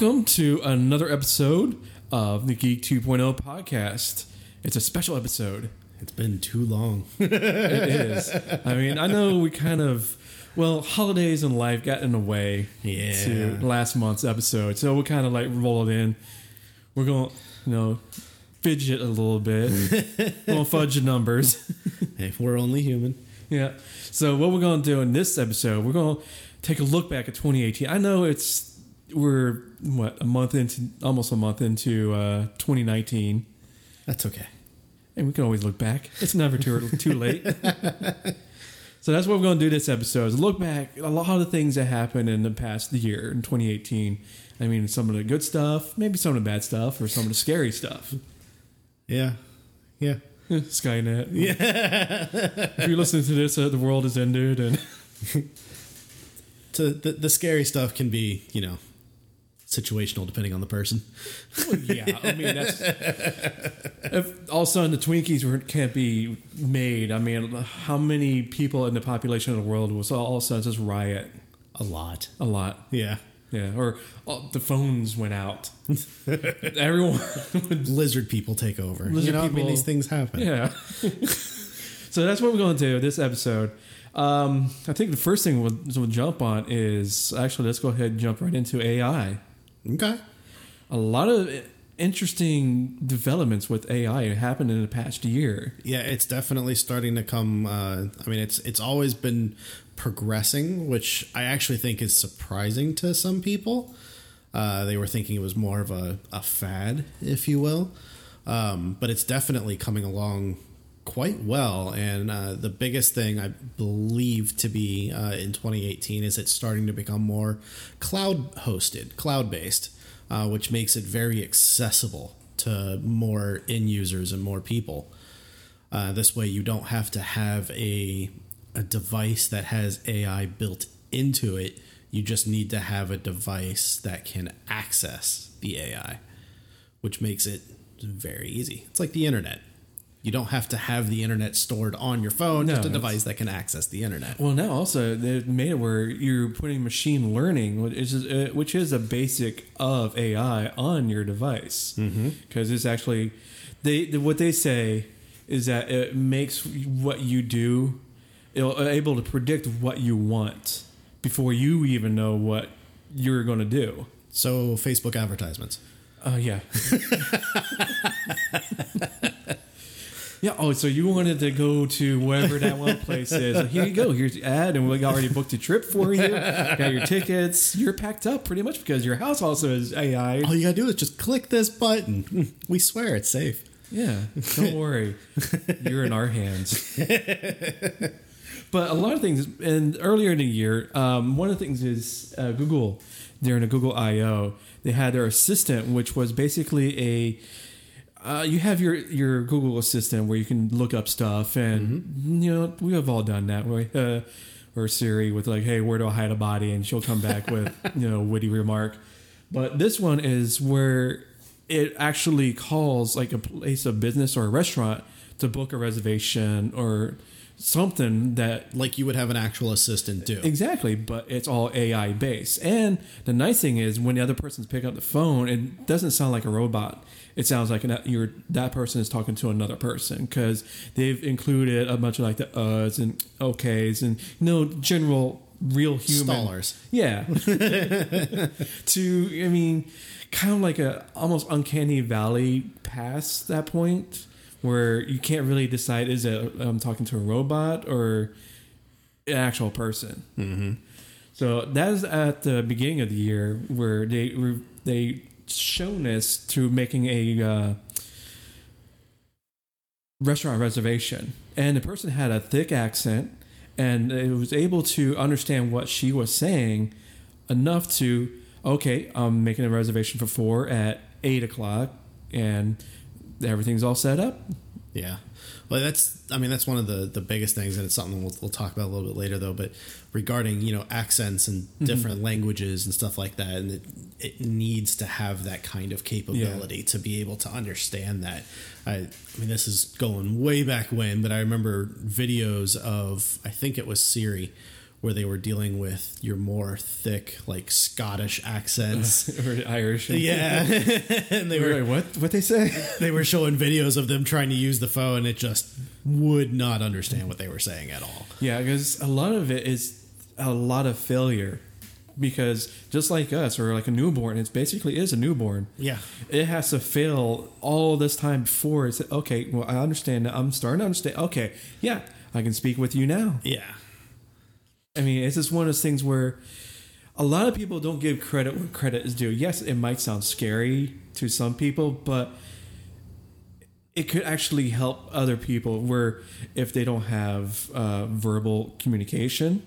Welcome to another episode of the Geek 2.0 podcast. It's a special episode. It's been too long. It is. I mean, I know we kind of, well, holidays and life got in the way Yeah. to last month's episode. So we kind of like rolled in. We're going to, you know, fidget a little bit. we'll fudge the numbers. hey, we're only human. Yeah. So what we're going to do in this episode, we're going to take a look back at 2018. I know it's we're what a month into almost a month into uh, 2019, That's okay. and we can always look back. It's never too too late. so that's what we're going to do this episode: is look back a lot of the things that happened in the past year in 2018. I mean, some of the good stuff, maybe some of the bad stuff, or some of the scary stuff. Yeah. Yeah. Skynet. Yeah. if you're listening to this, uh, the world has ended, and To the, the scary stuff can be, you know, situational depending on the person. yeah, I mean that's if all of a sudden the Twinkies were, can't be made. I mean, how many people in the population of the world was all of a sudden just riot? A lot. A lot, Yeah. yeah. Or oh, the phones went out. Everyone, would, Lizard people take over. Lizard you know, I people- mean, these things happen. yeah. so that's what we're going to do this episode. Um, I think the first thing we'll, we'll jump on is actually let's go ahead and jump right into AI. Okay. A lot of interesting developments with AI happened in the past year. Yeah, it's definitely starting to come. Uh, I mean, it's it's always been progressing, which I actually think is surprising to some people. Uh, they were thinking it was more of a, a fad, if you will, um, but it's definitely coming along quite well. And uh, the biggest thing I believe to be uh, in 2018 is it's starting to become more cloud hosted, cloud based, uh, which makes it very accessible to more end users and more people. Uh, this way, you don't have to have a a device that has AI built into it. You just need to have a device that can access the AI, which makes it very easy. It's like the internet. You don't have to have the internet stored on your phone, No, just a device that can access the internet. Well, now also they've made it where you're putting machine learning, which is uh, which is a basic of AI, on your device. Because it's actually they the, what they say is that it makes what you do uh, able to predict what you want before you even know what you're going to do. So, Facebook advertisements. Oh yeah. yeah. Oh, so you wanted to go to wherever that one place is? Here you go. Here's the ad, and we already booked a trip for you. Got your tickets. You're packed up pretty much because your house also is AI. All you gotta do is just click this button. We swear it's safe. Yeah. Don't worry. You're in our hands. But a lot of things, and earlier in the year, um, one of the things is uh, Google, during a Google I/O, they had their assistant, which was basically a uh, you have your your Google Assistant where you can look up stuff, and you know we have all done that, right? Uh, or Siri with like, "Hey, where do I hide a body?" and she'll come back with you know witty remark. But this one is where it actually calls like a place of business or a restaurant to book a reservation or something that Like you would have an actual assistant do. Exactly, but it's all AI based. And the nice thing is when the other person's picking up the phone, it doesn't sound like a robot. It sounds like an, you're, that person is talking to another person because they've included a bunch of like the uhs and okays and you know general real human Stallers. Yeah. to I mean, kind of like a almost uncanny valley past that point where you can't really decide is it I'm talking to a robot or an actual person. Mm-hmm. So that is at the beginning of the year where they they shown us through making a uh, restaurant reservation, and the person had a thick accent, and it was able to understand what she was saying enough to okay, I'm making a reservation for four at eight o'clock, and everything's all set up. Yeah. Well, that's, I mean, that's one of the, the biggest things, and it's something we'll, we'll talk about a little bit later, though. But regarding, you know, accents and mm-hmm. different languages and stuff like that, and it, it needs to have that kind of capability to be able to understand that. I, I mean, this is going way back when, but I remember videos of, I think it was Siri, where they were dealing with your more thick, like Scottish accents. or Irish. yeah, and they were were like, what? What they say? they were showing videos of them trying to use the phone. and It just would not understand what they were saying at all. Yeah, because a lot of it is a lot of failure. Because just like us, or like a newborn, it basically is a newborn. Yeah, It has to fail all this time before it's okay. Well, I understand. I'm starting to understand. Okay, yeah, I can speak with you now. yeah, I mean, it's just one of those things where a lot of people don't give credit where credit is due. Yes, it might sound scary to some people, but it could actually help other people where if they don't have uh, verbal communication,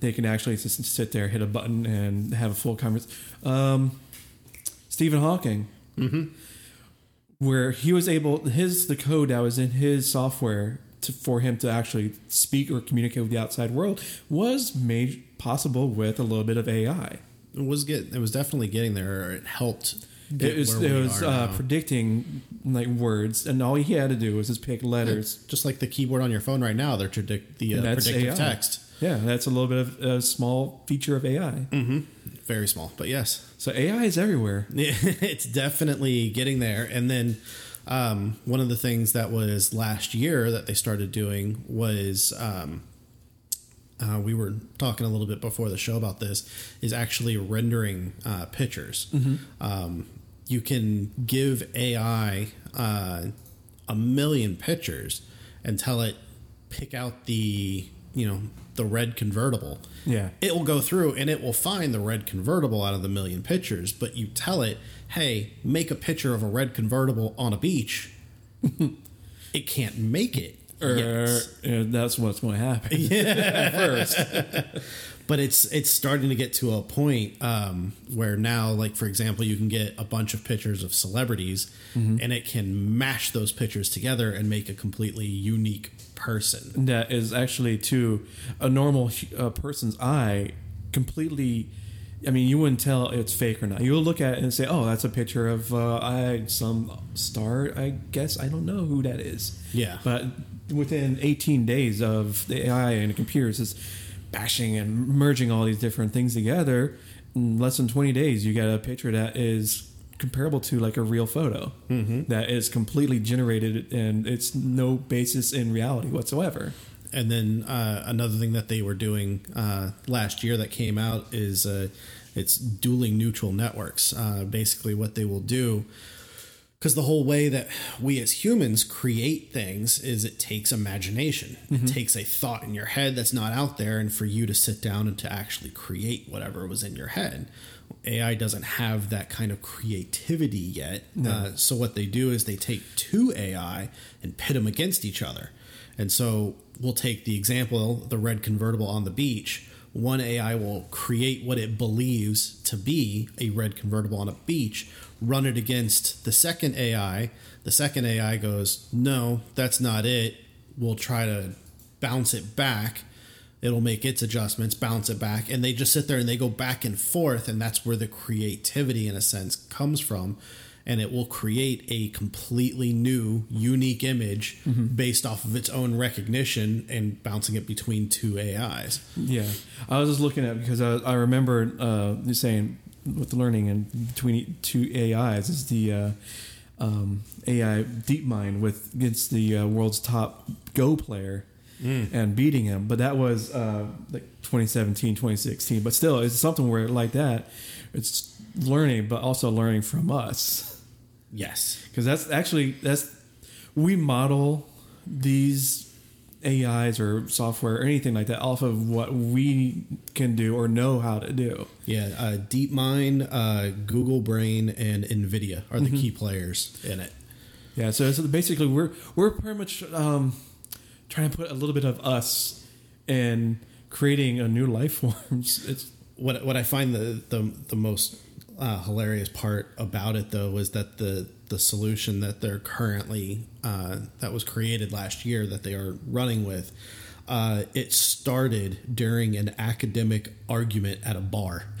they can actually just sit there, hit a button, and have a full conversation. Um, Stephen Hawking, where he was able, his the code that was in his software to, for him to actually speak or communicate with the outside world was made possible with a little bit of AI. it was get it was definitely getting there. Or it helped. It was, it was uh, predicting like words, and all he had to do was just pick letters. just like the keyboard on your phone right now. They're predict the uh, predictive AI. text. Yeah, that's a little bit of a small feature of AI. Very small, but yes, So AI is everywhere. It's definitely getting there. And then um, one of the things that was last year that they started doing was um, uh, we were talking a little bit before the show about this is actually rendering uh, pictures. Um, you can give AI uh, a million pictures and tell it pick out the you know the red convertible Yeah. it will go through and it will find the red convertible out of the million pictures but you tell it hey make a picture of a red convertible on a beach it can't make it Or yet. uh, that's what's going to happen. First, but it's it's starting to get to a point um, where now like for example you can get a bunch of pictures of celebrities and it can mash those pictures together and make a completely unique person that is actually to a normal uh, person's eye completely. I mean, you wouldn't tell it's fake or not. You'll look at it and say, "Oh, that's a picture of uh, I some star. I guess I don't know who that is." Yeah. but within 18 days of the AI and the computers is bashing and merging all these different things together, in less than 20 days, you get a picture that is comparable to like a real photo that is completely generated and it's no basis in reality whatsoever. And then uh, another thing that they were doing uh, last year that came out is uh, it's dueling neural networks. Uh, basically, what they will do, because the whole way that we as humans create things is it takes imagination. It takes a thought in your head that's not out there, and for you to sit down and to actually create whatever was in your head. AI doesn't have that kind of creativity yet. Uh, so what they do is they take two AI and pit them against each other. And so we'll take the example the red convertible on the beach. One AI will create what it believes to be a red convertible on a beach, run it against the second AI. The second AI goes, No, that's not it. We'll try to bounce it back. It'll make its adjustments, bounce it back, and they just sit there and they go back and forth. And that's where the creativity, in a sense, comes from and it will create a completely new, unique image based off of its own recognition and bouncing it between two AIs. Yeah, I was just looking at because I, I remember uh, you saying with the learning and between two AIs is the uh, um, AI DeepMind with against the uh, world's top Go player and beating him. But that was uh, like 2017, 2016. But still, it's something where like that, it's learning, but also learning from us Yes. because that's actually that's we model these AIs or software or anything like that off of what we can do or know how to do. Yeah. Uh, DeepMind, uh, Google Brain, and NVIDIA are the key players in it. Yeah, so, so basically we're we're pretty much um, trying to put a little bit of us in creating a new life forms. It's What, what I find the, the, the most uh, hilarious part about it, though, is that the, the solution that they're currently, uh, that was created last year that they are running with, Uh, it started during an academic argument at a bar.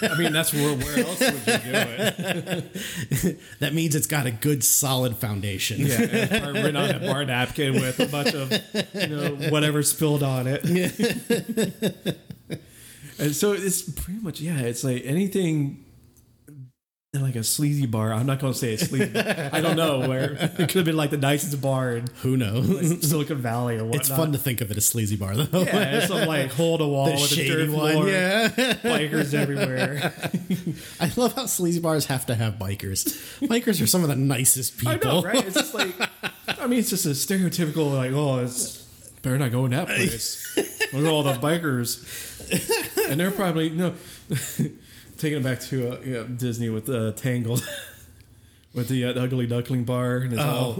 I mean, that's where, where else would you do it? that means it's got a good, solid foundation. Yeah, and it's probably written on a bar napkin with a bunch of you know whatever spilled on it. and so it's pretty much yeah. It's like anything in like a sleazy bar. I'm not going to say it's sleazy. I don't know where it could have been like the nicest bar in Who knows? Silicon Valley or whatnot. It's fun to think of it as sleazy bar though. Yeah, it's some like hole a wall the with a dirt one. floor, Yeah. bikers everywhere. I love how sleazy bars have to have bikers. Bikers are some of the nicest I people. know, right? It's just like, I mean, it's just a stereotypical like, oh, it's better not go in that place. Look at all the bikers, and they're probably no. taking it back to uh, yeah, Disney with uh, Tangled. With the uh, ugly duckling bar, and it's all.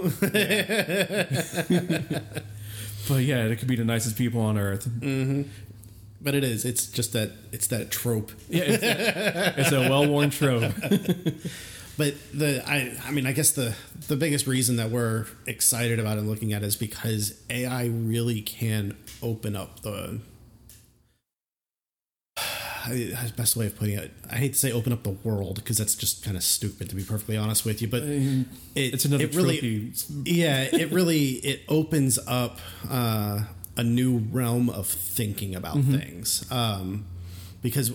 but yeah, it could be the nicest people on earth. But it is. It's just that it's that trope. Yeah, it's a, it's a well-worn trope. But the I I mean I guess the the biggest reason that we're excited about and looking at is because AI really can open up the best way of putting it. I hate to say open up the world because that's just kind of stupid to be perfectly honest with you. But it, It's another it really trophy. yeah it really it opens up uh, a new realm of thinking about things um, because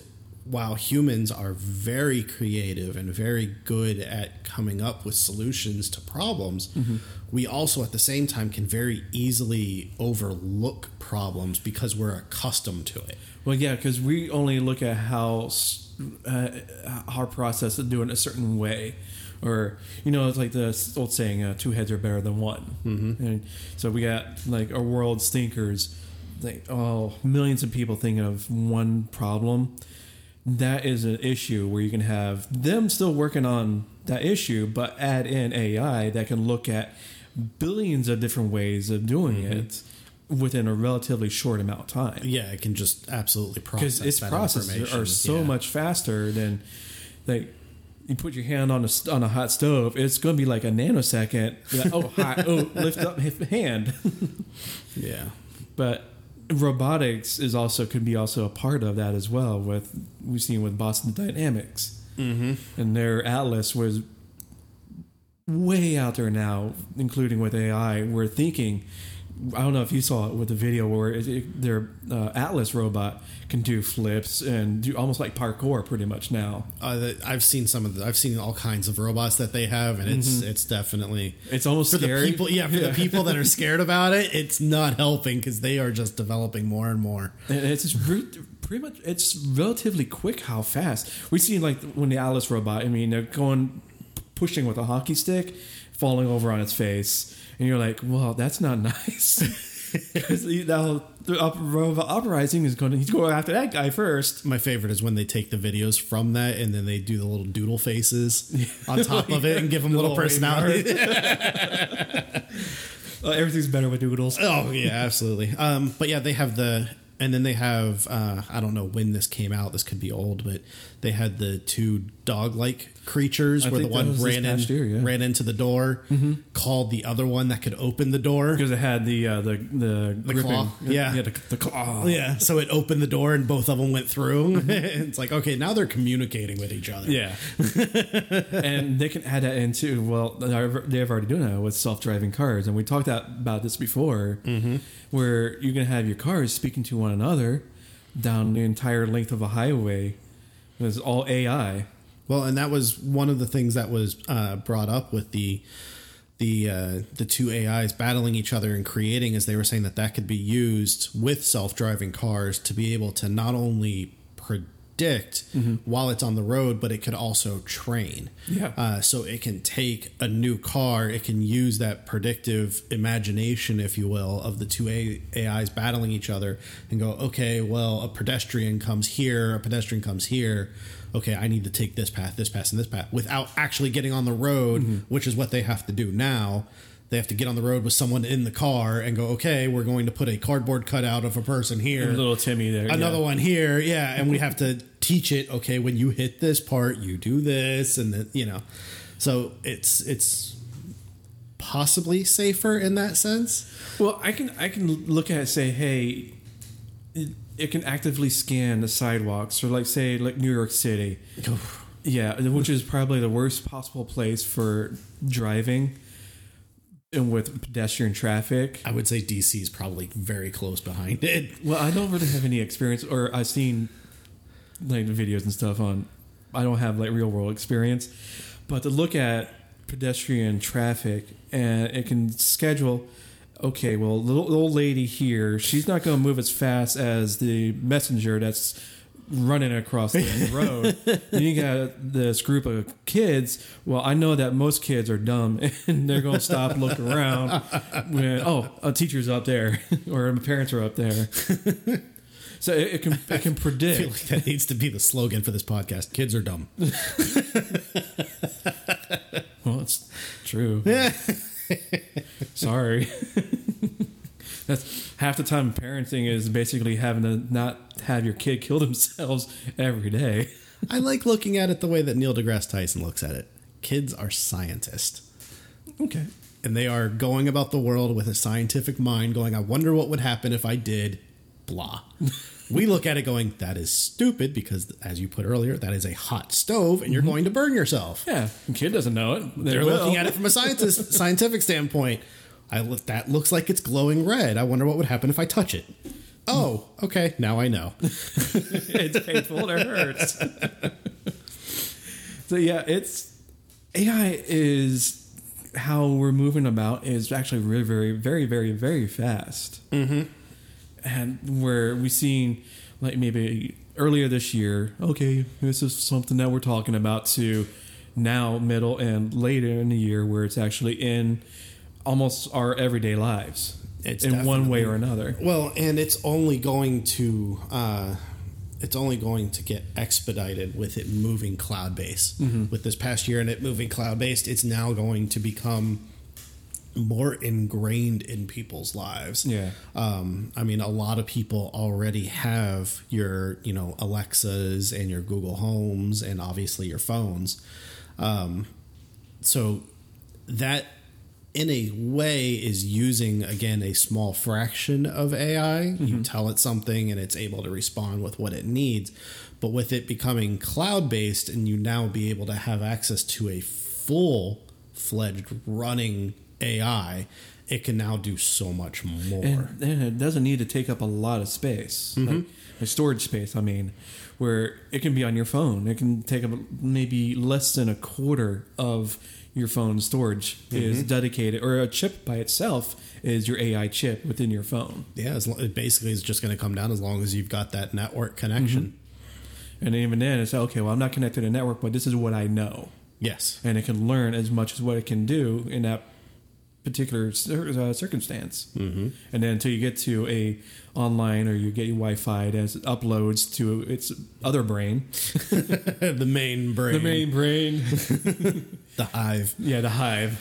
while humans are very creative and very good at coming up with solutions to problems we also at the same time can very easily overlook problems because we're accustomed to it Well, yeah, because we only look at how uh, our process is doing a certain way, or you know, it's like the old saying, uh, two heads are better than one." Mm-hmm. And so we got like our world thinkers, like oh, millions of people thinking of one problem. That is an issue where you can have them still working on that issue, but add in AI that can look at billions of different ways of doing mm-hmm. it within a relatively short amount of time. Yeah it can just absolutely process because its processes are so Yeah. much faster than like you put your hand on a on a hot stove it's going to be like a nanosecond. Like, oh hot oh lift up hand. Yeah. But robotics is also could be also a part of that as well with we've seen with Boston Dynamics mm-hmm. and their Atlas was way out there now including with AI we're thinking I don't know if you saw it with the video where it, it, their uh, Atlas robot can do flips and do almost like parkour pretty much now. Uh, the- I've seen some of the. I've seen all kinds of robots that they have, and it's it's definitely It's almost for scary. the people. Yeah, for the people that are scared about it, it's not helping because they are just developing more and more. And it's just re- pretty much it's relatively quick how fast we see like when the Atlas robot. I mean, they're going pushing with a hockey stick, falling over on its face, and you're like, well, that's not nice. Because now the uprising is going to he's going after that guy first. My favorite is when they take the videos from that and then they do the little doodle faces on top of it and give them little little personality. Uh, everything's better with doodles. Oh yeah, absolutely. Um, but yeah, they have the, and then they have. Uh, I don't know when this came out. This could be old, but they had the two dog-like creatures I where the one ran in, year, yeah. Mm-hmm. ran into the door, called the other one that could open the door. Because it had the uh, the the, gripping- claw? Yeah. yeah, the, the claw. Yeah, so it opened the door and both of them went through. it's like okay, now they're communicating with each other. Yeah, and they can add that into well, they've already done that with self-driving cars, and we talked about this before, mm-hmm. where you can have your cars speaking to one another down the entire length of a highway. It's all AI. Well, and that was one of the things that was uh, brought up with the the uh, the two AIs battling each other and creating, as they were saying that that could be used with self driving cars to be able to not only predict while it's on the road, but it could also train. Yeah. Uh, so it can take a new car, it can use that predictive imagination, if you will, of the two A- AIs battling each other and go, okay, well, a pedestrian comes here, a pedestrian comes here. Okay, I need to take this path, this path, and this path without actually getting on the road, mm-hmm. which is what they have to do now. They have to get on the road with someone in the car and go, okay, we're going to put a cardboard cutout of a person here Little Timmy there. another yeah. one here yeah and we have to teach it okay when you hit this part you do this and then you know so it's it's possibly safer in that sense. Well, I can I can look at it and say, hey, it, can actively scan the sidewalks, or like say like New York City, yeah, which is probably the worst possible place for driving, and with pedestrian traffic. I would say DC is probably very close behind it. Well, I don't really have any experience, or I've seen like videos and stuff on. I don't have like real world experience, but to look at pedestrian traffic and it can schedule. Okay, well, the little old lady here, she's not going to move as fast as the messenger that's running across the road. then you got this group of kids. Well, I know that most kids are dumb and they're going to stop, look around when oh, a teacher's up there or my parents are up there. So it, it can it can I feel predict. like that needs to be the slogan for this podcast. Kids are dumb. Well, it's true. Sorry. That's half the time parenting is basically having to not have your kid kill themselves every day. I like looking at it the way that Neil deGrasse Tyson looks at it. Kids are scientists. Okay. And they are going about the world with a scientific mind, going, I wonder what would happen if I did blah. we look at it going, that is stupid because, as you put earlier, that is a hot stove and you're going to burn yourself. Yeah, the kid doesn't know it. They They're will. looking at it from a scientist, scientific standpoint. I look, that looks like it's glowing red. I wonder what would happen if I touch it. Oh, okay. Now I know. it's painful and it hurts. so yeah, it's AI is how we're moving about is actually very, very very very very fast. Mm-hmm. And where we seen like maybe earlier this year, okay, this is something that we're talking about to now middle and later in the year where it's actually in almost our everyday lives. It's in one way or another. Well, and it's only going to uh, it's only going to get expedited with it moving cloud based. With this past year and it moving cloud based, it's now going to become more ingrained in people's lives. Yeah. Um, I mean, a lot of people already have your, you know, Alexas and your Google Homes and obviously your phones. Um, so that in a way is using again a small fraction of AI. You tell it something and it's able to respond with what it needs. But with it becoming cloud based and you now be able to have access to a full fledged running AI, it can now do so much more. And, and it doesn't need to take up a lot of space, mm-hmm. like, like storage space. I mean, where it can be on your phone. It can take up maybe less than a quarter of your phone storage is mm-hmm. dedicated, or a chip by itself is your AI chip within your phone. Yeah, as lo- it basically is just going to come down as long as you've got that network connection. Mm-hmm. And even then, it's okay. Well, I'm not connected to the network, but this is what I know, Yes. and it can learn as much as what it can do in that particular uh, circumstance. Mm-hmm. And then until you get to a online or you get your Wi-Fi as it uploads to its other brain, the main brain. the main brain, The hive. yeah, the hive.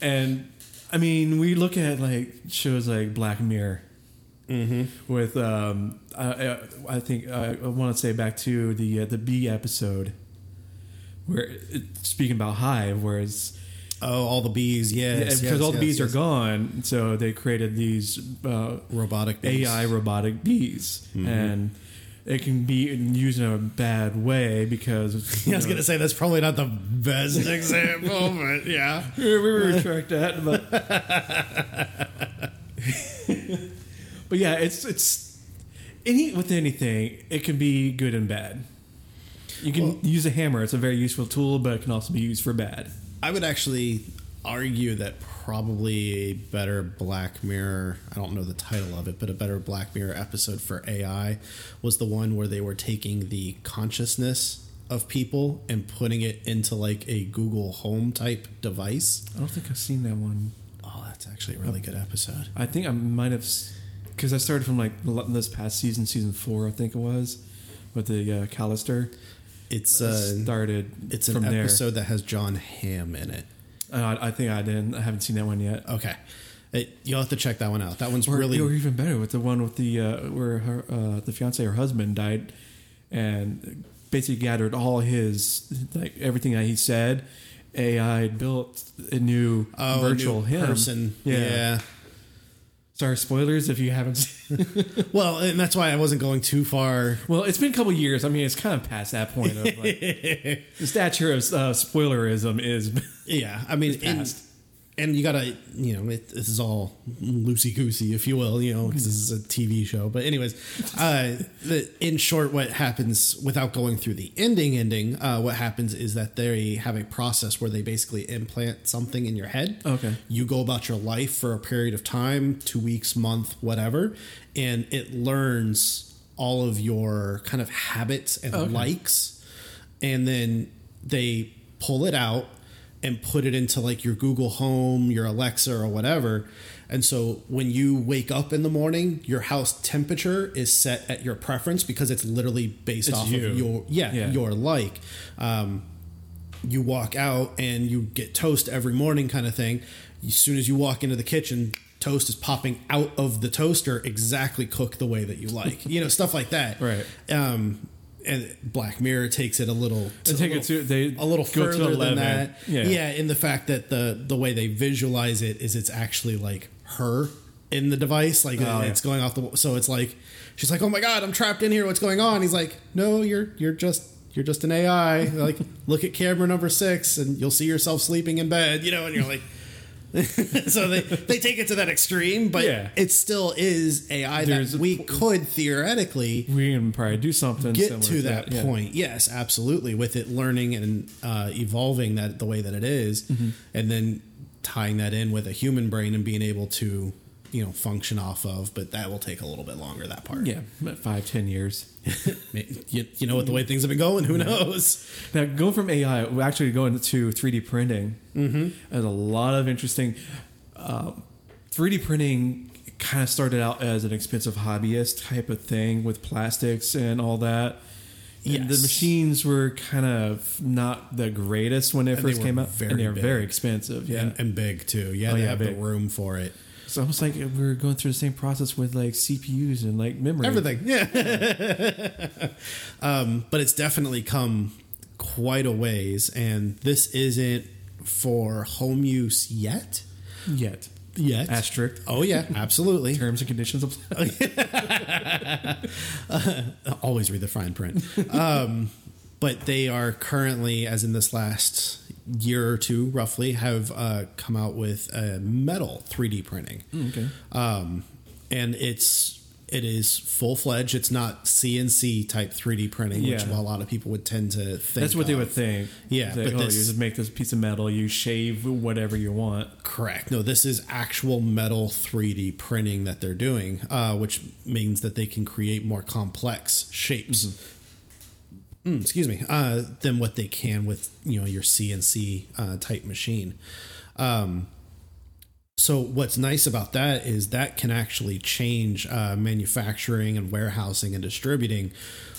and I mean, we look at like shows like Black Mirror. Mm-hmm. With um, I, I, think I, I want to say back to the uh, the bee episode, where it, speaking about hive, whereas Oh, all the bees. Yes. Yeah, yes, because all the yes, bees yes. are gone, so they created these uh, Robotic bees. AI robotic bees, and it can be used in a bad way because I was going to say that's probably not the best example, but yeah. we retract that, but but yeah, it's it's any with anything, it can be good and bad. You can Well- use a hammer; it's a very useful tool, but it can also be used for bad. I would actually argue that probably a better Black Mirror, I don't know the title of it, but a better Black Mirror episode for AI was the one where they were taking the consciousness of people and putting it into like a Google Home type device. I don't think I've seen that one. Oh, that's actually a really good episode. I think I might have, because I started from like this past season, season four, I think it was, with the uh, Callister. It's uh, started. it's an from there. episode that has Jon Hamm in it. Uh, I, I think I didn't. I haven't seen that one yet. Okay. It, you'll have to check that one out. That one's Or, really or even better with the one with the uh, where her uh, the fiance or husband died, and basically gathered all his like everything that he said, AI built a new Oh, a virtual new him. person. Yeah. yeah. Sorry, spoilers if you haven't. Seen. Well, and that's why I wasn't going too far. well, it's been a couple years. I mean, it's kind of past that point of like the stature of uh, spoilerism is. Yeah, I mean, past. And you gotta, you know, it, this is all loosey goosey, if you will, you know, because this is a TV show. But anyways, uh, the, in short, what happens without going through the ending, ending, uh, what happens is that they have a process where they basically implant something in your head. Okay. You go about your life for a period of time, two weeks, month, whatever, and it learns all of your kind of habits and Okay. likes, and then they pull it out and put it into like your Google Home, your Alexa, or whatever. And so when you wake up in the morning, your house temperature is set at your preference because it's literally based It's off you. of your yeah, Yeah. your like. Um, you walk out and you get toast every morning, kind of thing. As soon as you walk into the kitchen, toast is popping out of the toaster, exactly cooked the way that you like. you know, stuff like that. Right. Um, and Black Mirror takes it a little, They take a it to they a little further than that. Yeah. yeah, in the fact that the the way they visualize it is it's actually like her in the device, like Oh, it's yeah. going off the. So it's like she's like, "Oh my god, I'm trapped in here. What's going on?" He's like, "No, you're you're just." You're just an AI. Like, look at camera number six, and you'll see yourself sleeping in bed. You know, and you're like, so they they take it to that extreme, but Yeah. it still is AI There's that we po- could theoretically We can probably do something get to that yeah. point. Yes, absolutely. With it learning and uh, evolving that the way that it is, Mm-hmm. and then tying that in with a human brain and being able to, you know, function off of. But that will take a little bit longer. That part. Yeah, about five ten years. you, you know what the way things have been going. Who knows? Now, going from AI, we're actually going to 3D printing. Mm-hmm. There's a lot of interesting. Um, 3D printing kind of started out as an expensive hobbyist type of thing with plastics and all that. And the machines were kind of not the greatest when they they first came out, very and they were big. very expensive. Yeah, And, and big too. Yeah, Oh, they yeah, have big. the room for it. It's almost like we're going through the same process with like CPUs and like memory. Everything. Yeah. um, but it's definitely come quite a ways, and this isn't for home use yet. yet. Yet. Asterisk. Oh yeah, absolutely. Terms and conditions apply. Always read the fine print. Um, but they are currently, as in this last year or two, roughly, have uh, come out with uh, metal 3D printing. okay. um, and it's it is full fledged. It's not CNC type 3D printing, which a lot of people would tend to think. That's what they would think. Yeah, like, but oh, this- you just make this piece of metal, you shave whatever you want. Correct. No, this is actual metal 3D printing that they're doing, uh, which means that they can create more complex shapes. Mm, excuse me, uh, than what they can with you know your CNC uh, type machine. Um, so what's nice about that is that can actually change uh, manufacturing and warehousing and distributing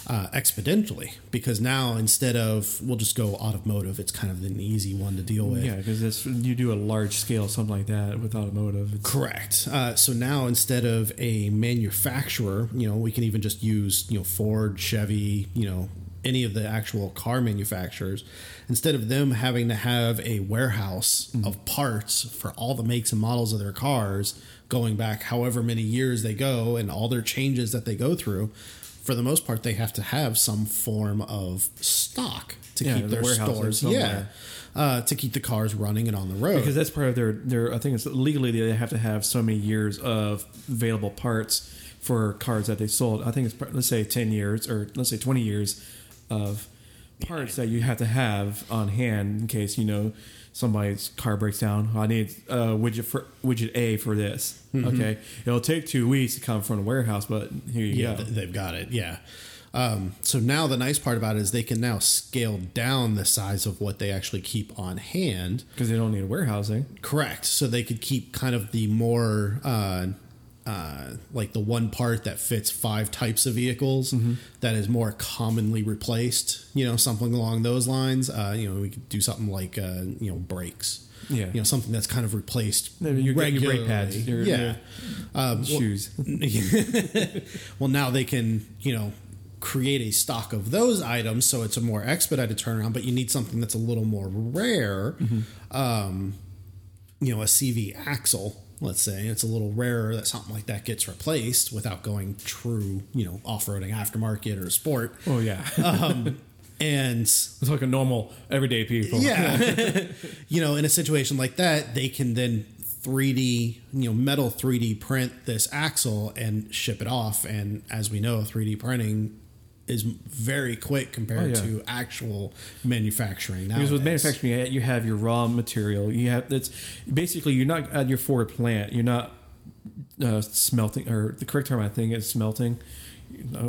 uh, exponentially because now instead of we'll just go automotive, it's kind of an easy one to deal with. Yeah, because you do a large scale something like that with automotive. Correct. Uh, so now instead of a manufacturer, you know, we can even just use, you know, Ford, Chevy, you know, any of the actual car manufacturers. Instead of them having to have a warehouse of parts for all the makes and models of their cars going back however many years they go and all their changes that they go through, for the most part, they have to have some form of stock to Yeah, keep their warehouses stores. Yeah. Uh, to keep the cars running and on the road. because that's part of their their. I think it's legally they have to have so many years of available parts for cars that they sold. I think it's let's say ten years or let's say twenty years of parts that you have to have on hand in case you know somebody's car breaks down. I need uh, widget for widget A for this. Okay, it'll take two weeks to come from the warehouse, but here you Yeah, go. th- they've got it. Yeah. Um, so now the nice part about it is they can now scale down the size of what they actually keep on hand. Because they don't need warehousing. Correct. So they could keep kind of the more uh, uh, like the one part that fits five types of vehicles Mm-hmm. that is more commonly replaced. You know, something along those lines. Uh, you know, we could do something like uh, you know brakes. Yeah. You know, something that's kind of replaced your- your brake pads, your- yeah. Um, Shoes. well, now they can, you know, create a stock of those items so it's a more expedited turnaround but you need something that's a little more rare um, you know a cv axle let's say it's a little rarer that something like that gets replaced without going true you know off-roading aftermarket or sport. Oh yeah, um, and it's like a normal everyday people. yeah. You know in a situation like that they can then 3d you know metal 3d print this axle and ship it off. And as we know 3d printing is very quick compared Oh, yeah. to actual manufacturing Because with manufacturing, you have your raw material. You have that's basically you're not at your Ford plant. You're not uh, smelting, or the correct term I think is smelting.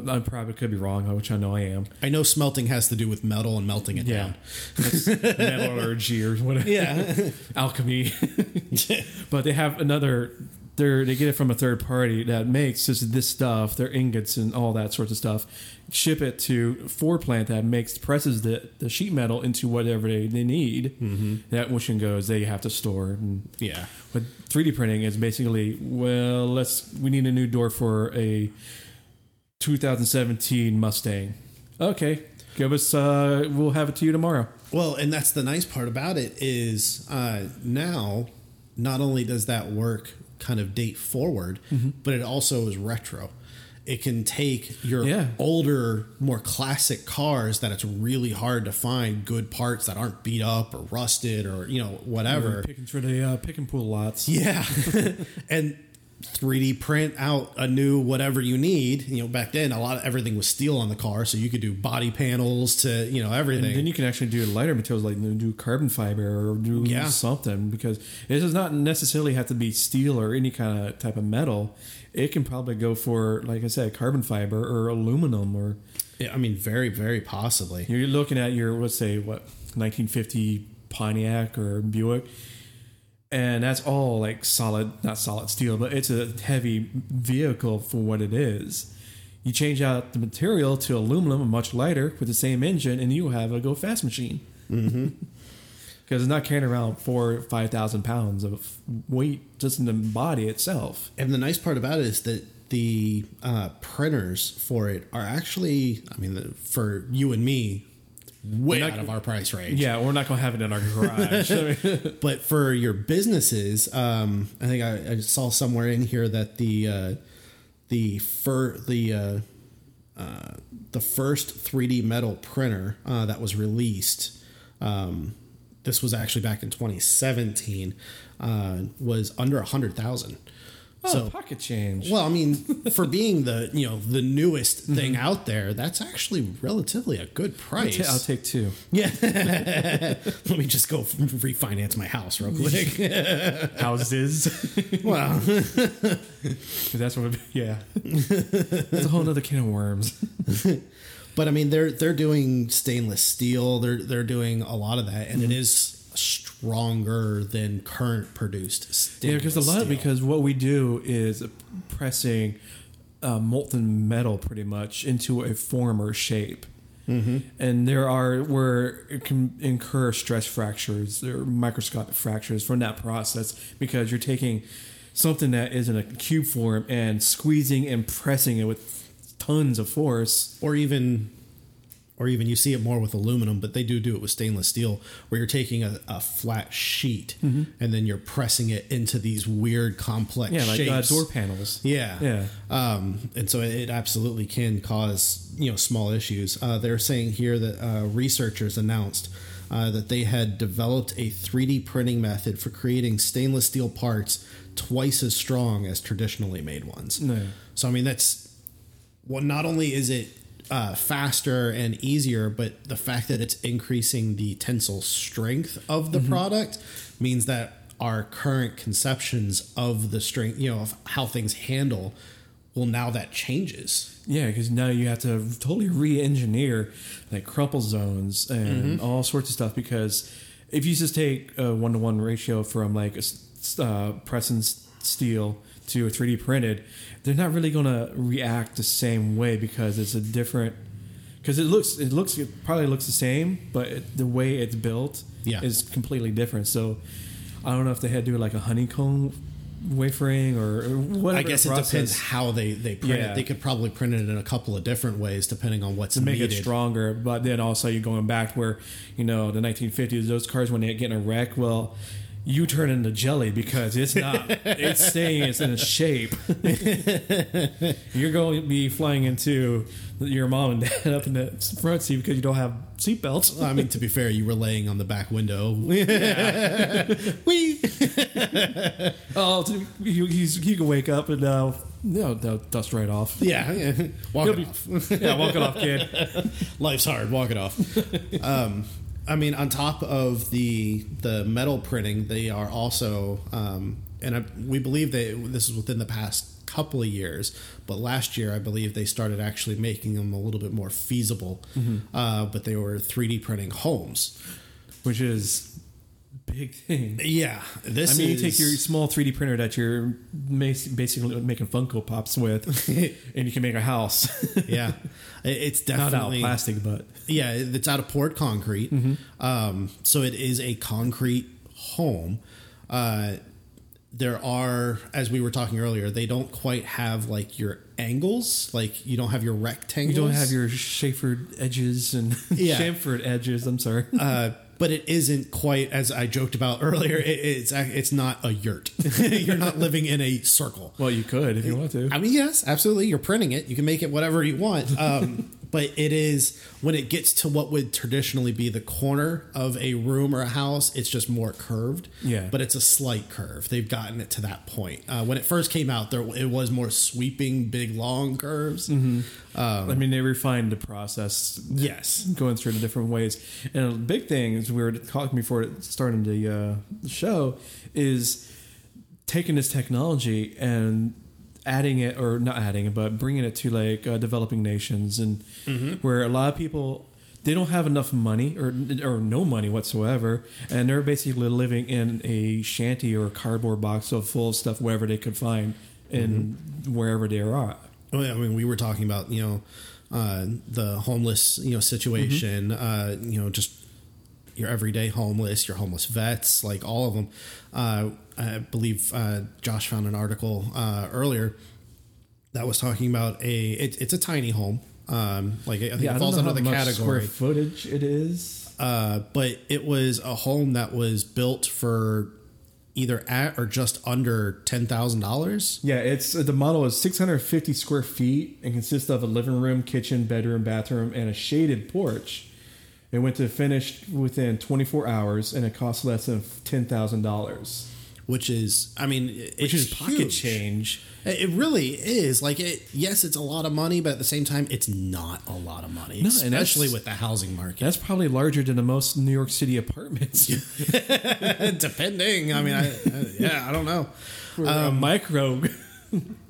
I probably could be wrong, which I know I am. I know smelting has to do with metal and melting it Yeah, down metallurgy or whatever. yeah alchemy. but they have another. They're, they get it from a third party that makes just this stuff, their ingots and all that sorts of stuff. Ship it to Ford plant that makes presses the, the sheet metal into whatever they, they need. Mm-hmm. That and goes they have to store. And yeah but 3D printing is basically well, let's we need a new door for a 2017 Mustang. Okay, give us. Uh, we'll have it to you tomorrow. Well, and that's the nice part about it is uh, now, not only does that work kind of date forward, Mm-hmm. but it also is retro. It can take your Yeah. older, more classic cars that it's really hard to find good parts that aren't beat up or rusted or you know whatever. Picking for the uh, pick and pull lots. Yeah, and 3D print out a new whatever you need. You know, back then a lot of everything was steel on the car, so you could do body panels to you know everything. And then you can actually do lighter materials like do carbon fiber or do Yeah. something because it does not necessarily have to be steel or any kind of type of metal. It can probably go for, like I said, carbon fiber or aluminum or Yeah, I mean, very, very possibly. you're looking at your let's say what 1950 Pontiac or Buick, and that's all like solid, not solid steel, but it's a heavy vehicle for what it is. You change out the material to aluminum, much lighter, with the same engine, and you have a go fast machine. Mm-hmm. Because it's not carrying around four, or five thousand pounds of weight just in the body itself. And the nice part about it is that the uh, printers for it are actually, I mean, the, for you and me, way not- out of our price range. Yeah, we're not going to have it in our garage. But for your businesses, um, I think I, I saw somewhere in here that the uh, the fir- the uh, uh, the first 3D metal printer uh, that was released. Um, this was actually back in 2017. Uh, was under a hundred thousand. Oh, So pocket change. Well, I mean, for being the you know the newest mm-hmm. thing out there, that's actually relatively a good I'll, price. ta- I'll take two. yeah, let me just go refinance my house real quick. Houses. well, 'Cause that's what. Yeah, it's a whole other can of worms. but I mean, they're they're doing stainless steel. They're they're doing a lot of that, and it mm-hmm. is stronger than current produced. Yeah, because a lot steel. because what we do is pressing uh, molten metal pretty much into a form or shape. Mm-hmm. And there are where it can incur stress fractures or microscopic fractures from that process because you're taking something that is in a cube form and squeezing and pressing it with tons of force. or even or even you see it more with aluminum but they do do it with stainless steel where you're taking a, a flat sheet and then you're pressing it into these weird complex Yeah, like uh, door panels. yeah Yeah. um, and so it absolutely can cause you know small issues uh, they're saying here that uh, researchers announced uh, that they had developed a 3d printing method for creating stainless steel parts twice as strong as traditionally made ones No. so I mean, that's well. Not only is it uh, faster and easier, but the fact that it's increasing the tensile strength of the product means that our current conceptions of the strength, you know, of how things handle, well, now that changes. Yeah, because now you have to totally re-engineer like crumple zones and all sorts of stuff. Because if you just take a one-to-one ratio from like a uh, pressing s- steel to a 3D printed, they're not really going to react the same way because it's a different. Because it looks, it looks, it probably looks the same, but it, the way it's built Yeah. is completely different. So I don't know if they had to do like a honeycomb wafering or whatever. I guess it depends how they they print Yeah. it. They could probably print it in a couple of different ways depending on what's to make needed. it stronger. But then also you're going back where, you know, the 1950s, those cars when they get in a wreck, well, you turn into jelly because it's not. it's staying. It's in a shape. you're going to be flying into your mom and dad up in the front seat because you don't have seatbelts. I mean, to be fair, you were laying on the back window. Whee! Oh, he, he's, he can wake up and uh, no, no, dust right off. Yeah, yeah. walk He'll it be- off. Yeah, walk it off, kid. Life's hard. Walk it off. um, I mean, on top of the the metal printing, they are also, um, and I, we believe that this is within the past couple of years. But last year, I believe they started actually making them a little bit more feasible. Uh, but they were 3D printing homes. Which is big thing. Yeah, this I mean, is, you take your small 3D printer that you're basically making Funko Pops with, and you can make a house. yeah, It- it's Not out of definitely plastic, but Yeah, it's out of poured concrete. Um, so it is a concrete home. Uh, there are, as we were talking earlier, they don't quite have like your angles. Like you don't have your rectangles. you don't have your chamfered edges and Yeah. chamfered edges. I'm sorry. Uh, but it isn't quite as I joked about earlier. It, it's it's not a yurt. You're not living in a circle. well, you could if you want to. I mean, yes, absolutely. You're printing it. You can make it whatever you want. Um, but it is when it gets to what would traditionally be the corner of a room or a house, it's just more curved. Yeah. But it's a slight curve. They've gotten it to that point. Uh, when it first came out, there it was more sweeping, big, long curves. I mean, they refined the process Yes. going through the different ways. And a big thing is we were talking before starting the, uh, the show is taking this technology and adding it or not adding it, but bringing it to like uh, developing nations and where a lot of people they don't have enough money or or no money whatsoever, and they're basically living in a shanty or a cardboard box of full of stuff wherever they could find in wherever they are. Oh, yeah, I mean, we were talking about you know uh, the homeless you know situation. Uh, you know, just your everyday homeless, your homeless vets, like all of them. Uh, I believe uh, Josh found an article uh, earlier that was talking about a. It, it's a tiny home. Um, like I think Yeah, it falls under the category. footage it is. Uh, but it was a home that was built for either at or just under ten thousand dollars. Yeah, it's the model is 650 square feet and consists of a living room, kitchen, bedroom, bathroom, and a shaded porch. It went to finish within 24 hours, and it cost less than ten thousand dollars, Which is, I mean, it- which it's is pocket huge. change. It really is. Like it yes, it's a lot of money, but at the same time it's not a lot of money, No, especially with the housing market. That's probably larger than the most New York City apartments. Depending, I mean, I, I- yeah, I don't know. A micro.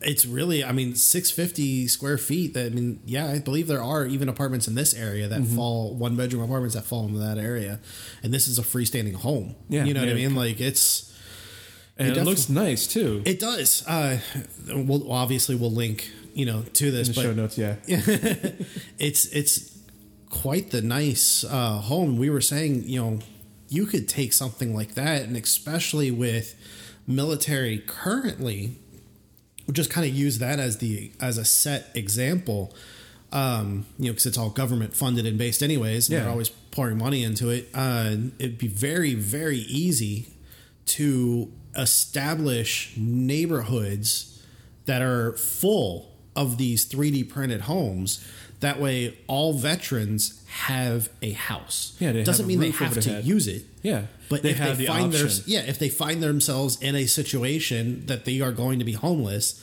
It's really, I mean, 650 square feet. That I mean, yeah, I believe there are even apartments in this area that Mm-hmm. fall one bedroom apartments that fall into that area, and this is a freestanding home. Yeah, you know what I mean? Like it's and it, It looks nice too. it does. Uh, we'll obviously we'll link you know to this, in the but show notes, yeah. it's it's quite the nice uh, home. We were saying, you know, you could take something like that, and especially with military currently, we'll just kind of use that as the as a set example. Um, you know, because it's all government funded and based, anyways. And Yeah. They're always pouring money into it. Uh, it'd be very very easy to establish neighborhoods that are full of these 3D printed homes. That way, all veterans have a house. Yeah, they doesn't mean they have to head. use it. Yeah, But they if have they the find their, yeah, if they find themselves in a situation that they are going to be homeless,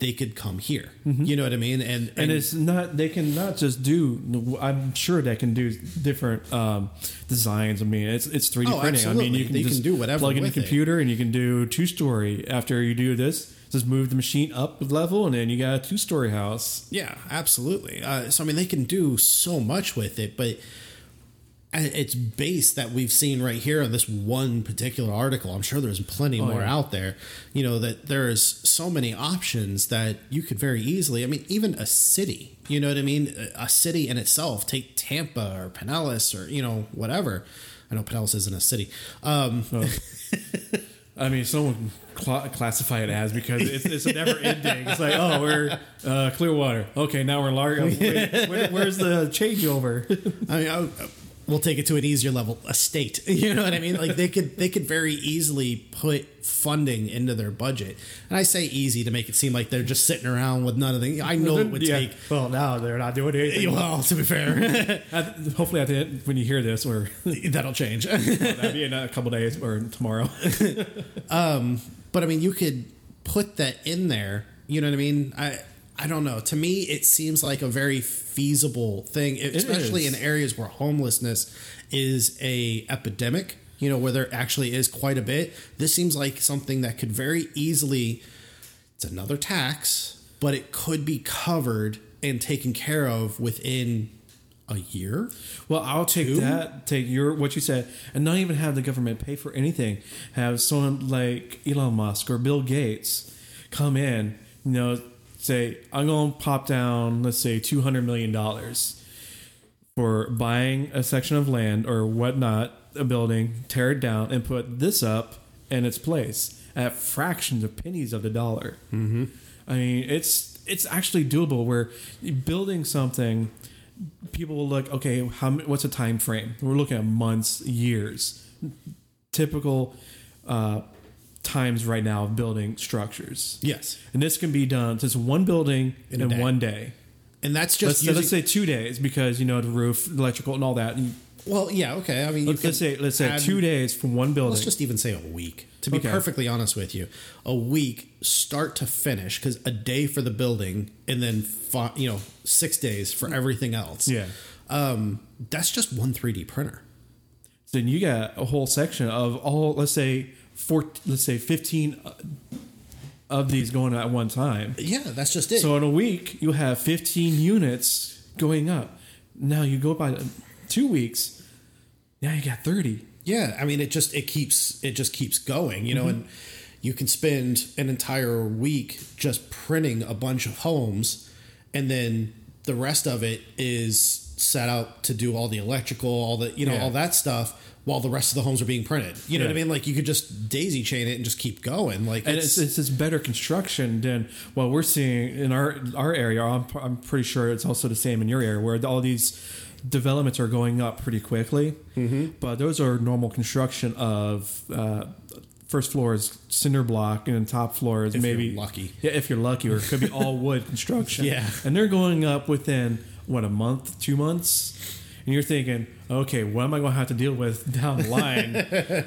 they could come here. You know what I mean? And Mm-hmm. and it's not they can not just do i'm sure they can do different um, designs i mean it's it's 3d Oh, printing i mean you can They can just do whatever plug in the with it. computer and you can do two story after you do this just move the machine up a level and then you got a two story house Yeah, absolutely. Uh, so I mean, they can do so much with it, but its base that we've seen right here on this one particular article, I'm sure there's plenty more Oh, yeah. out there. You know that there is so many options that you could very easily. I mean, even a city. You know what I mean? A city in itself. Take Tampa or Pinellas or you know whatever. I know Pinellas isn't a city. Um, so I mean, someone cl- classify it as because it's, it's never ending. It's like, oh, we're uh, Clearwater. Okay, now we're Largo. Wait, where, where's the changeover? I mean, I, we'll take it to an easier level. A state, you know what I mean? Like they could they could very easily put funding into their budget, and I say easy to make it seem like they're just sitting around with none of the. I know it would Yeah. take. Well, now they're not doing anything. Well, to be fair, hopefully, at the end, when you hear this, or that'll change. that'll be in a couple days or tomorrow. Um, but I mean, you could put that in there. You know what I mean? I I don't know. To me, it seems like a very feasible thing, especially in areas where homelessness is a epidemic. You know, where there actually is quite a bit. This seems like something that could very easily. It's another tax, but it could be covered and taken care of within a year. Well, I'll take that. Take your what you said, and not even have the government pay for anything. Have someone like Elon Musk or Bill Gates come in. You know, say I'm going to pop down. Let's say two hundred million dollars for buying a section of land or whatnot, a building, tear it down, and put this up in its place at fractions of pennies of the dollar. Mm-hmm. I mean, it's it's actually doable. Where building something people will look okay how what's a time frame we're looking at months years typical uh, times right now of building structures Yes, and this can be done just one building In in, day. one day and that's just let's, using, let's say two days because you know the roof electrical and all that You- well, yeah, okay. I mean, you let's, let's say let's say add- two days from one building Let's just even say a week. To be Okay. perfectly honest with you, a week start to finish because a day for the building and then fi- you know six days for everything else. yeah um, that's just one 3D printer. then you got a whole section of all let's say four let's say 15 uh, of these going at one time Yeah, that's just it. So in a week, you have 15 units going up. Now you go by two weeks, now you got 30. yeah, I mean it just it keeps it just keeps going, you know, and you can spend an entire week just printing a bunch of homes, and then the rest of it is set out to do all the electrical, all the you know Yeah. all that stuff. While the rest of the homes are being printed, you know what I mean. Like you could just daisy chain it and just keep going. Like And it's, it's, it's better construction than what we're seeing in our our area. I'm, I'm pretty sure it's also the same in your area where all these developments are going up pretty quickly. Mm-hmm. But those are normal construction of uh, first floor is cinder block and then top floor is If maybe you're lucky. Yeah, if you're lucky, or it could be all wood construction. Yeah. and they're going up within what a month, two months. And you're thinking, okay, what am I going to have to deal with down the line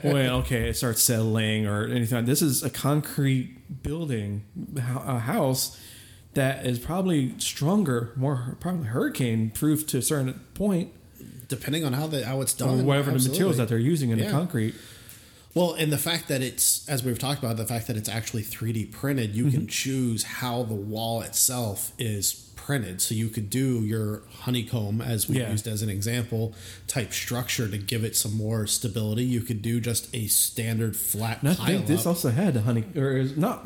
when okay it starts settling or anything? This is a concrete building, a house that is probably stronger, more probably hurricane proof to a certain point, depending on how the how it's or done, whatever the materials that they're using in Yeah. the concrete. Well, and the fact that it's, as we've talked about, the fact that it's actually 3D printed, you Mm-hmm. can choose how the wall itself is printed. So you could do your honeycomb, as we Yeah. used as an example, type structure to give it some more stability. You could do just a standard flat And I think this up. also had a honey, or is not.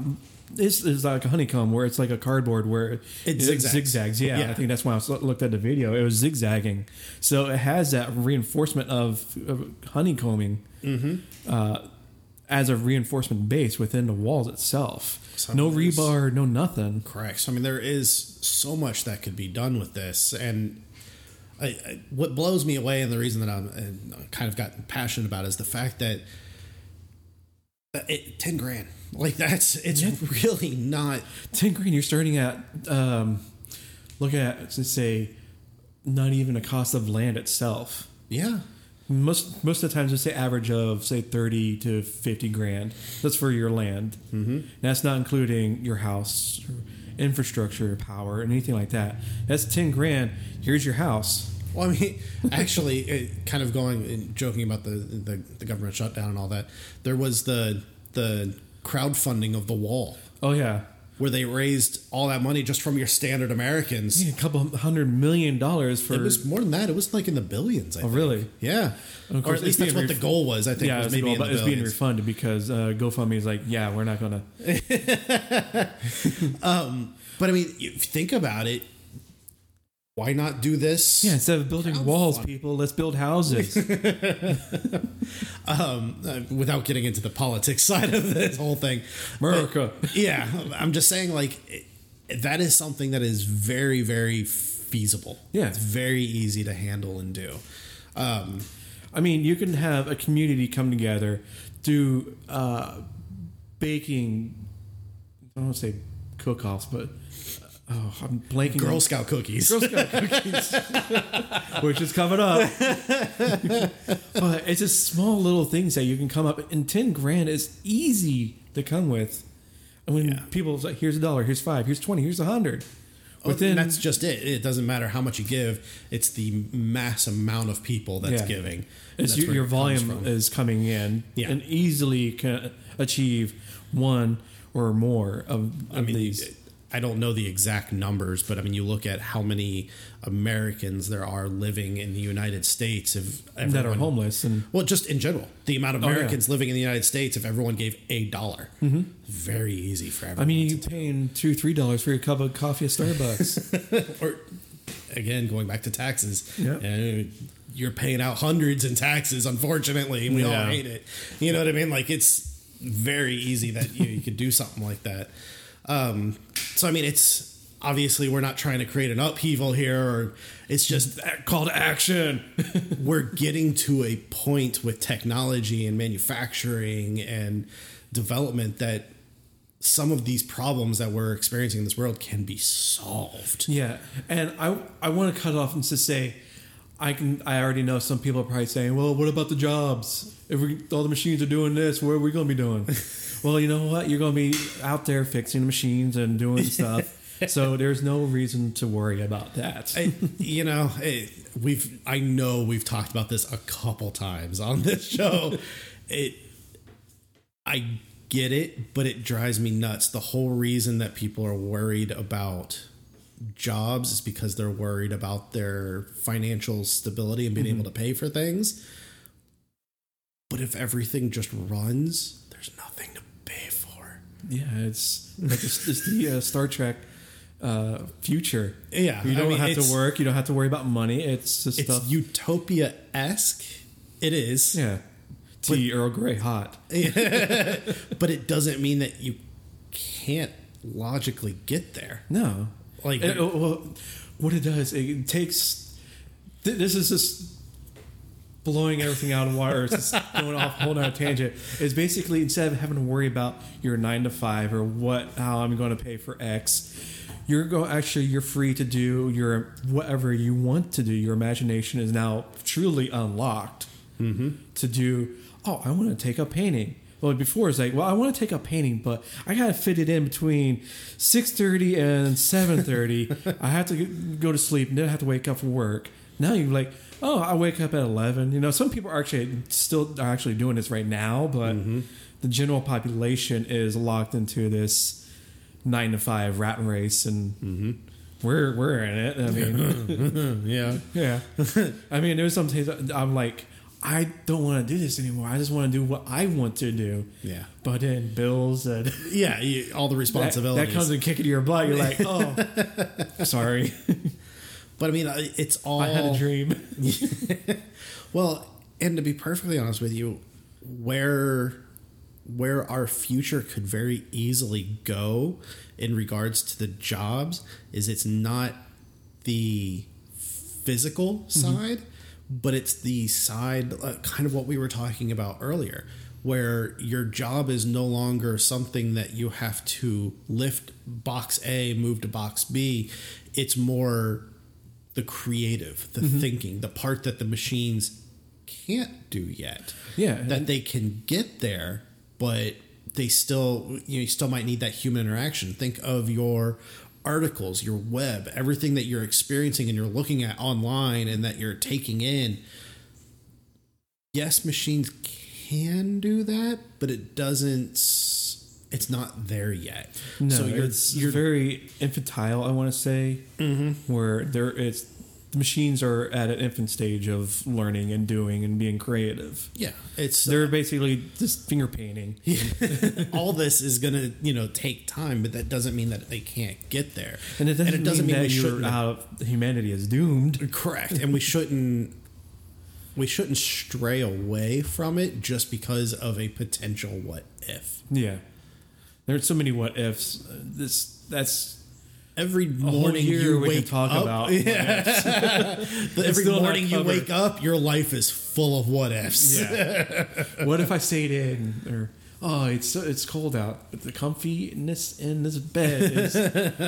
This is like a honeycomb where it's like a cardboard where It it zigzags. zigzags. Yeah, Yeah. I think that's why I looked at the video. It was zigzagging, so it has that reinforcement of, of honeycombing Mm-hmm. uh, as a reinforcement base within the walls itself. So no rebar, no nothing. Correct. So I mean, there is so much that could be done with this, and I, I, what blows me away, and the reason that I'm uh, kind of gotten passionate about, is the fact that uh, it, ten grand, like that's it's really not. Ten grand. You're starting at um, looking at let's say not even the cost of land itself. Yeah, Most most of the times, we say average of say thirty to fifty grand. That's for your land. Mm-hmm. That's not including your house, or infrastructure, power, and anything like that. That's ten grand. Here's your house. Well, I mean, actually, it, kind of going and joking about the, the the government shutdown and all that. There was the the crowdfunding of the wall Oh yeah, where they raised all that money just from your standard Americans. a couple hundred million dollars for. It was more than that. It was like in the billions. I oh think. really? Yeah, Of or at least that's what being the goal was. I think Yeah, was maybe the it's being refunded because uh, GoFundMe is like, yeah, we're not gonna. But I mean, you think about it. Why not do this? Yeah, instead of building walls, people, let's build houses. um, uh, without getting into the politics side of this whole thing. America. But, yeah, I'm just saying, like, it, that is something that is very, very feasible. Yeah. It's very easy to handle and do. Um, I mean, you can have a community come together, do uh, baking, I don't want to say cook offs, but oh, I'm blanking. Girl on- Scout cookies. Girl Scout cookies, which is coming up. but it's just small little things that you can come up, and ten grand is easy to come with. And when Yeah. people say, "Here's a dollar, here's five, here's twenty, here's a hundred, oh, within that's just it. It doesn't matter how much you give. It's the mass amount of people that's Yeah. giving. it's That's your, your volume is coming in, Yeah. and easily can achieve one or more of, of I mean, these. I don't know the exact numbers, but I mean, you look at how many Americans there are living in the United States. If that are homeless and Well, just in general, the amount of Oh, yeah. Americans living in the United States, if everyone gave a dollar, very easy for everyone. I mean, you to paying two, three dollars for your cup of coffee at Starbucks. or again going back to taxes Yeah. uh, you're paying out hundreds in taxes unfortunately we all hate it you know what i mean like it's very easy that you, you could do something like that um, so i mean it's obviously we're not trying to create an upheaval here or it's just Call to action. we're getting to a point with technology and manufacturing and development that some of these problems that we're experiencing in this world can be solved Yeah, and I I want to cut off and just say, I can I already know some people are probably saying, well, what about the jobs? If we, all the machines are doing this, what are we going to be doing? well, you know what? You're going to be out there fixing machines and doing stuff. so there's no reason to worry about that. I, you know, it, we've I know we've talked about this a couple times on this show. it I get it, but it drives me nuts. The whole reason that people are worried about jobs is because they're worried about their financial stability and being mm-hmm. able to pay for things. But if everything just runs, there's nothing to. Yeah, it's like it's, it's the uh, Star Trek uh, future. Yeah, you don't mean, have to work. You don't have to worry about money. It's just It's utopia esque. It is. yeah, tea Earl Grey hot. but it doesn't mean that you can't logically get there. No, Like- It- uh, well, what it does, it takes. th- This is just blowing everything out of water. It's just going off a whole nother tangent. Is basically instead of having to worry about your nine to five or what how I'm going to pay for X, you're go actually you're free to do your whatever you want to do. Your imagination is now truly unlocked mm-hmm. to do. Oh, I want to take up painting. Well, before it's like, well, I want to take up painting, but I gotta fit it in between six thirty and seven thirty. I have to go to sleep and then I have to wake up for work. Now you're like, oh, I wake up at eleven. You know, some people are actually still are actually doing this right now, but mm-hmm. the general population is locked into this nine to five rat race, and mm-hmm. we're we're in it. I mean, Yeah. yeah. I mean, there's some days I'm like, I don't want to do this anymore. I just want to do what I want to do. Yeah. But then bills and Yeah. You, all the that, responsibilities. that comes and kicking your butt. You're like, oh, sorry, but I mean, I- it's all. I had a dream. Well, and to be perfectly honest with you, where where our future could very easily go in regards to the jobs is it's not the physical side, but it's the side uh, kind of what we were talking about earlier where your job is no longer something that you have to lift box A, move to box B. It's more the creative, the mm-hmm. thinking, the part that the machines can't do yet. Yeah, That they can get there, but they still you, know, you still might need that human interaction. Think of your articles, your web, everything that you're experiencing and you're looking at online and that you're taking in. Yes, machines can do that, but it doesn't it's not there yet. No, so you're it's you're very infantile. I want to say, Mm-hmm. where there it's the machines are at an infant stage of learning and doing and being creative. Yeah, it's They're basically just finger painting. all this is gonna you know take time, but that doesn't mean that they can't get there. And it doesn't, mean, that we shouldn't out humanity is doomed. correct, and we shouldn't we shouldn't stray away from it just because of a potential what if. Yeah. There's so many what ifs. Uh, This that's Every morning you wake talk up, about Yeah. every morning you wake up, your life is full of what ifs. Yeah. what if I stayed in? Or oh, it's it's cold out, but the comfiness in this bed is.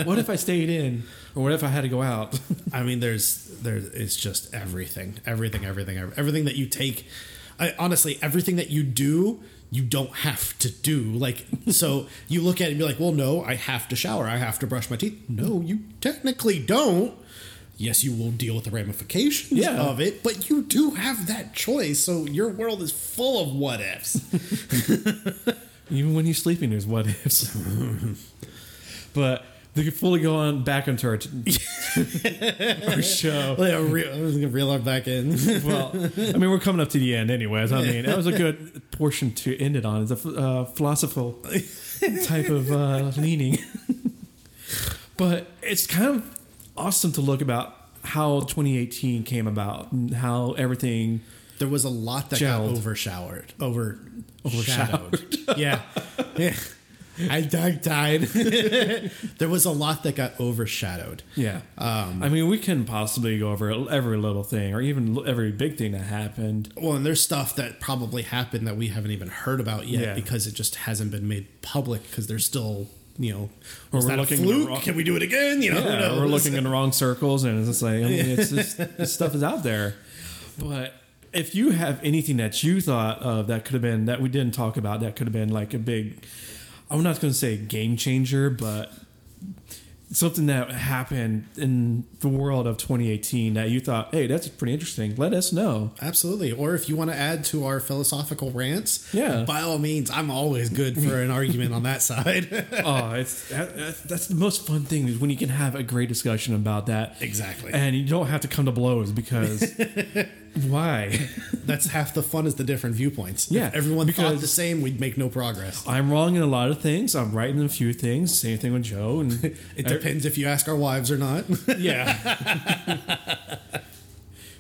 what if I stayed in? Or what if I had to go out? I mean, there's there. It's just everything, everything, everything, every- everything that you take. I, honestly, everything that you do, you don't have to do. Like, so you look at it and be like, well, no, I have to shower. I have to brush my teeth. No, you technically don't. Yes, you will deal with the ramifications Yeah. of it, but you do have that choice. So your world is full of what ifs. Even when you're sleeping, there's what ifs. but they could fully go on back into our, our show. Yeah, re- I was gonna reel her back in. Well, I mean, we're coming up to the end, anyways. I mean, that was a good portion to end it on. It's a uh, philosophical type of uh, leaning, but it's kind of awesome to look about how 2018 came about and how everything. There was a lot that Gelled. got overshowered. Over overshadowed. yeah. Yeah. I dog died. there was a lot that got overshadowed. Yeah, um, I mean, we can possibly go over every little thing or even every big thing that happened. Well, and there's stuff that probably happened that we haven't even heard about yet Yeah. because it just hasn't been made public because there's still, you know, Or we're looking wrong- Can we do it again? You know, Yeah, we're looking in the wrong circles, and it's just like I mean, it's just, this stuff is out there. But if you have anything that you thought of that could have been that we didn't talk about, that could have been like a big, I'm not going to say game changer, but something that happened in the world of 2018 that you thought, hey, that's pretty interesting. Let us know. Absolutely. Or if you want to add to our philosophical rants, Yeah. by all means, I'm always good for an argument on that side. oh, it's that, that- that's the most fun thing is when you can have a great discussion about that. Exactly. And you don't have to come to blows because why? That's half the fun is the different viewpoints. Yeah, If everyone thought the same, we'd make no progress. I'm wrong in a lot of things. I'm right in a few things. Same thing with Joe. And It depends if you ask our wives or not. yeah.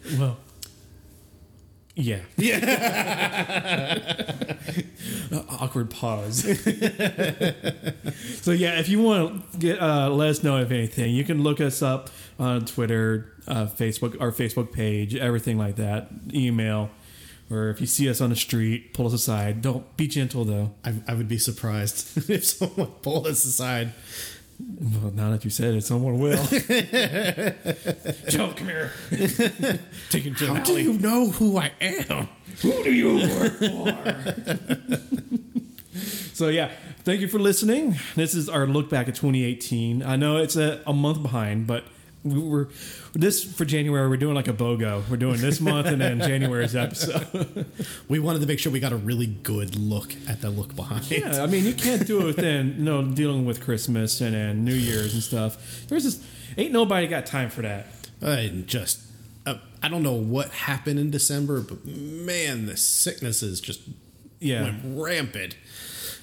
well, yeah. Yeah. Awkward pause. so yeah, if you want to get uh, let us know if anything, you can look us up on Twitter, uh, Facebook, our Facebook page, everything like that. Email. Or if you see us on the street, pull us aside. Don't be gentle though. I, I would be surprised if someone pulled us aside. Well, now that you said it, someone will. Joe, come here. Take Taking to How do Alley. you know who I am? Who do you work for? so yeah, thank you for listening. This is our look back at 2018. I know it's a, a month behind, but we were this for January. We're doing like a BOGO. We're doing this month and then January's episode. We wanted to make sure we got a really good look at the look behind. yeah, I mean you can't do it within you know dealing with Christmas and, and New Year's and stuff. There's just ain't nobody got time for that. And just, uh, I don't know what happened in December, but man, the sicknesses just Yeah. went rampant.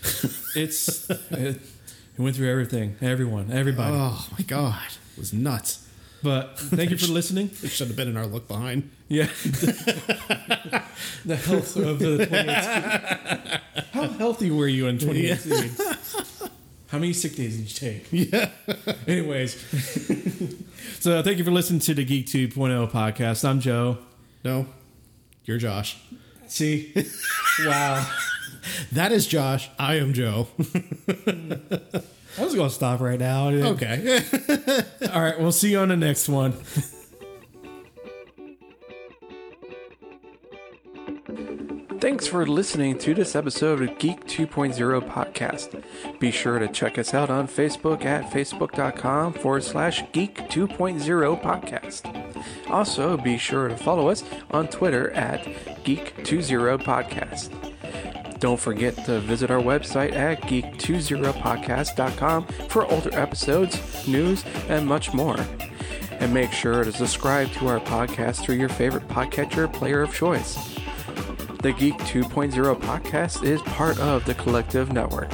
It's it, it went through everything, everyone, everybody. Oh my god, it was nuts. But thank you for listening. It should have been in our look behind. Yeah. the health of the 2018. How healthy were you in 2018? How many sick days did you take? Yeah. Anyways, so thank you for listening to the Geek 2.0 podcast. I'm Joe. No, you're Josh. See? Wow. That is Josh. I am Joe. I was going to stop right now. okay. All right. We'll see you on the next one. Thanks for listening to this episode of Geek 2.0 podcast. Be sure to check us out on Facebook at facebook.com forward slash geek 2.0 podcast. Also, be sure to follow us on Twitter at geek20 podcast. Don't forget to visit our website at geek20podcast.com for older episodes, news, and much more. and make sure to subscribe to our podcast through your favorite podcatcher player of choice. The Geek 2.0 podcast is part of the Collective Network.